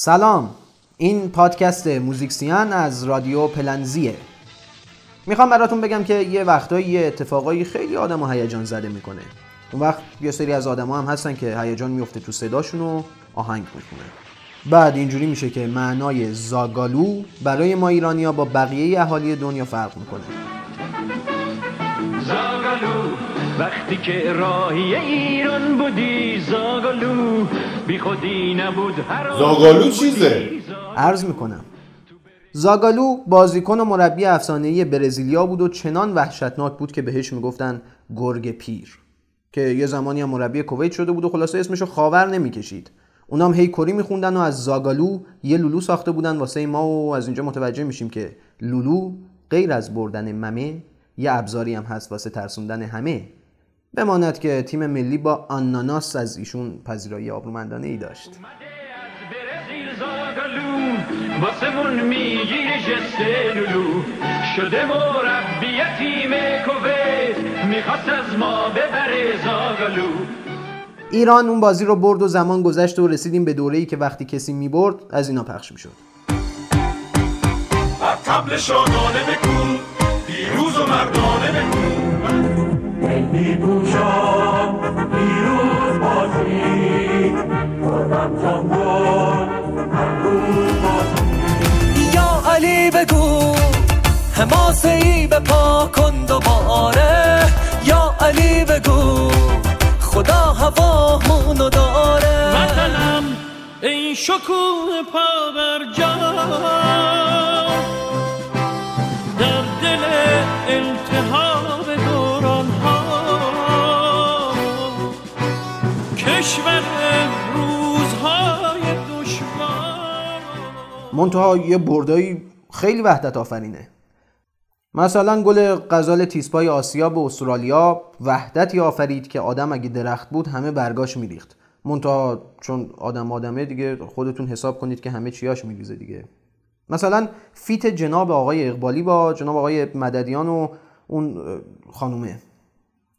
سلام. این پادکست موزیکسیان از رادیو پلنزیه. می‌خوام براتون بگم که یه وقتایی یه اتفاقایی خیلی آدم و هیجان زده می‌کنه. اون وقت یه سری از آدما هم هستن که هیجان میفته تو صداشون و آهنگ می‌کنه بعد اینجوری میشه که معنای زاگالو برای ما ایرانیا با بقیه اهالی دنیا فرق می‌کنه. وقتی که راهی ایران بودی زاگالو بی خودی نبود هر زاگالو چیزه؟ عرض می‌کنم. زاگالو بازیکن و مربی افسانه‌ای برزیلیا بود و چنان وحشتناک بود که بهش می‌گفتن گرگ پیر که یه زمانی هم مربی کویت شده بود و خلاصه اسمشو خاور نمی‌کشید. اونام هی کری میخوندن و از زاگالو یه لولو ساخته بودن. واسه ما و از اینجا متوجه میشیم که لولو غیر از بردن ممه یه ابزاری هم هست واسه ترسوندن همه. بماند که تیم ملی با آناناس از ایشون پذیرایی آبرومندانه ای داشت از برزیل زاگالو واسمون می‌گیره جست لولو. شده مربی تیم کویت می‌خواست از ما ببره زاگالو ایران اون بازی رو برد و زمان گذشت و رسیدیم به دوره‌ای که وقتی کسی می‌برد از اینا پخش می‌شد. بر تبل شادانه بکن پیروز و مردانه بکن ملی پوشان پیروز باشی خودم جانگون هر روز باشی یا علی بگو حماسه ای به پا کن دوباره. یا علی بگو خدا هوامونو داره. وطنم ای شکوه پا بر جا در دل التهاب منتها یه بردایی خیلی وحدت آفرینه. مثلا گل غزال تیسپای آسیا به استرالیا وحدتی آفرید که آدم اگه درخت بود همه برگاش میریخت. منتها چون آدم آدمه دیگه خودتون حساب کنید که همه چیاش میریزه دیگه. مثلا فیت جناب آقای اقبالی با جناب آقای مددیان و اون خانومه.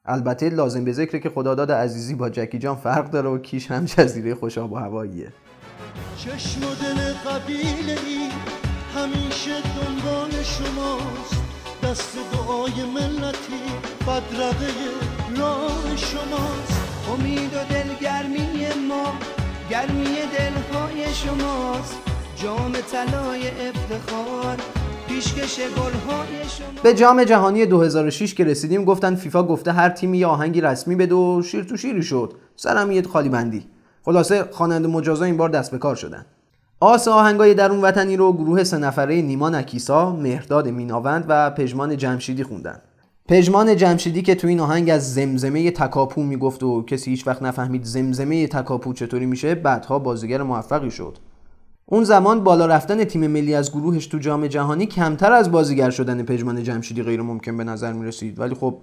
البته لازم به ذکره که خداداد عزیزی با جکی جان فرق داره و کیش هم جزیره خوش آب و هواییه. چشم و دل قبیله ای همیشه دنبال شماست. دست دعای ملتی بدرقه راه شماست. امید و دلگرمی ما گرمی دلهای شماست. جام طلای افتخار پیشکش گلهای شما به جام جهانی 2006 که رسیدیم گفتن فیفا گفته هر تیمی یه آهنگی رسمی بده و شیر تو شیری شد. سرم یه خالی بندی. خلاصه خواننده مجازا این بار دست به کار شدن آس آهنگای درون وطنی رو گروه سه نفره نیما نکیسا، مهرداد میناوند و پژمان جمشیدی خوندن. پژمان جمشیدی که تو این آهنگ از زمزمه تکاپو می‌گفت و کسی هیچ وقت نفهمید زمزمه تکاپو چطوری میشه بعدها بازیگر موفقی شد. اون زمان بالا رفتن تیم ملی از گروهش تو جام جهانی کمتر از بازیگر شدن پژمان جمشیدی غیر ممکن به نظر می‌رسید ولی خب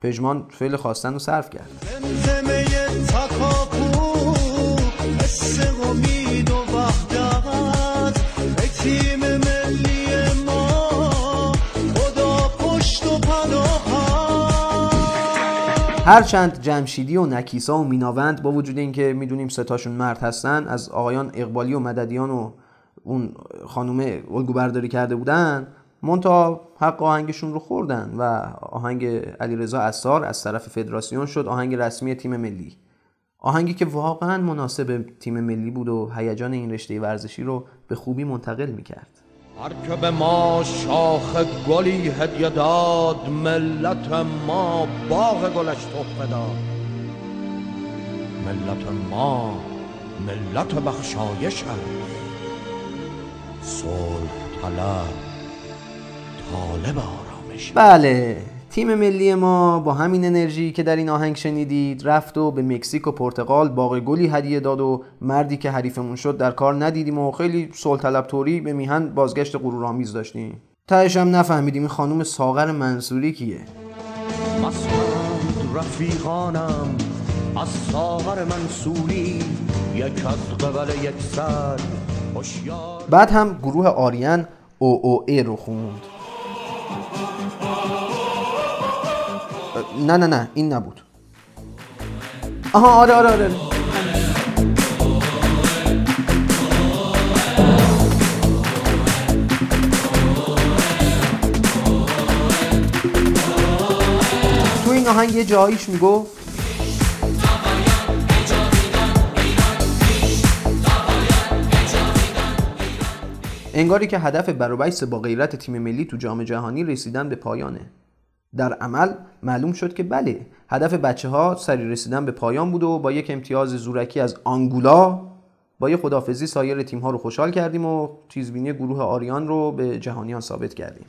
پژمان فعل خواستن رو صرف کرد. زمزمه هرچند جمشیدی و نکیسا و میناوند با وجود اینکه می‌دونیم ستاشون مرد هستن از آقایان اقبالی و مددیان و اون خانومه الگو برداری کرده بودن مونتا حق آهنگشون رو خوردن و آهنگ علیرضا اسار از طرف فدراسیون شد آهنگ رسمی تیم ملی. آهنگی که واقعا مناسب تیم ملی بود و هیجان این رشته ورزشی رو به خوبی منتقل می‌کرد. هر که به ما شاخ گلی هدیه داد ملت ما باغ گلش تحفه داد. ملت ما ملت بخشایش است. صلح طلب طالب آرامش بله. تیم ملی ما با همین انرژی که در این آهنگ شنیدید رفت و به مکزیک و پرتغال باغ گلی هدیه داد و مردی که حریفمون شد در کار ندیدیم و خیلی صلح طلب طوری به میهن بازگشت غرورآمیز داشتیم. تهش هم نفهمیدیم این خانم ساغر منصوری کیه. رفیقانم از ساغر منصوری یک از قبل یک سر بعد هم گروه آریان او او ای رو خوند. نه نه نه این نبود. آها آره آره آره. تو این آهنگ یه جاییش می‌گفت انگاری که هدف برابیس با غیرت تیم ملی تو جام جهانی رسیدن به پایانه. در عمل معلوم شد که بله هدف بچه ها سری رسیدن به پایان بود و با یک امتیاز زورکی از آنگولا با یه خدافزی سایر تیم ها رو خوشحال کردیم و تیزبینی گروه آریان رو به جهانیان ثابت کردیم.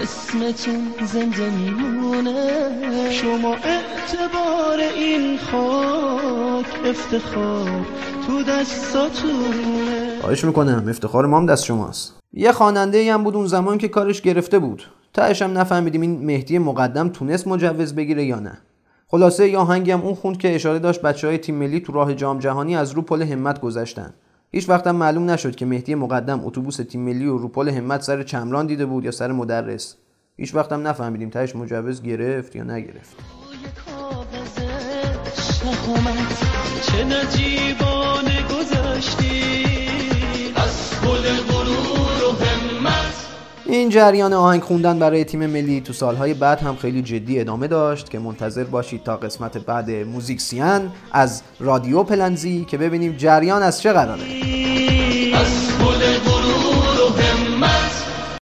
اسمتون زنده میمونه شما اعتبار این خاک افتخار تو دستاتونه خواهش می‌کنم افتخار ما هم دست شماست. یه خواننده ای هم بود اون زمان که کارش گرفته بود. تهش هم نفهمیدیم این مهدی مقدم تونست مجوز بگیره یا نه. خلاصه یه آهنگی هم اون خوند که اشاره داشت بچه های تیم ملی تو راه جام جهانی از رو پل همت گذشتن. هیچ وقت هم معلوم نشد که مهدی مقدم اتوبوس تیم ملی و رو پل همت سر چمران دیده بود یا سر مدرس. هیچ وقت هم نفهمیدیم تهش مجوز گرفت یا نگرفت. چه این جریان آهنگ خوندن برای تیم ملی تو سالهای بعد هم خیلی جدی ادامه داشت که منتظر باشید تا قسمت بعد موزیکسیان از رادیو پلنزی که ببینیم جریان از چه قراره.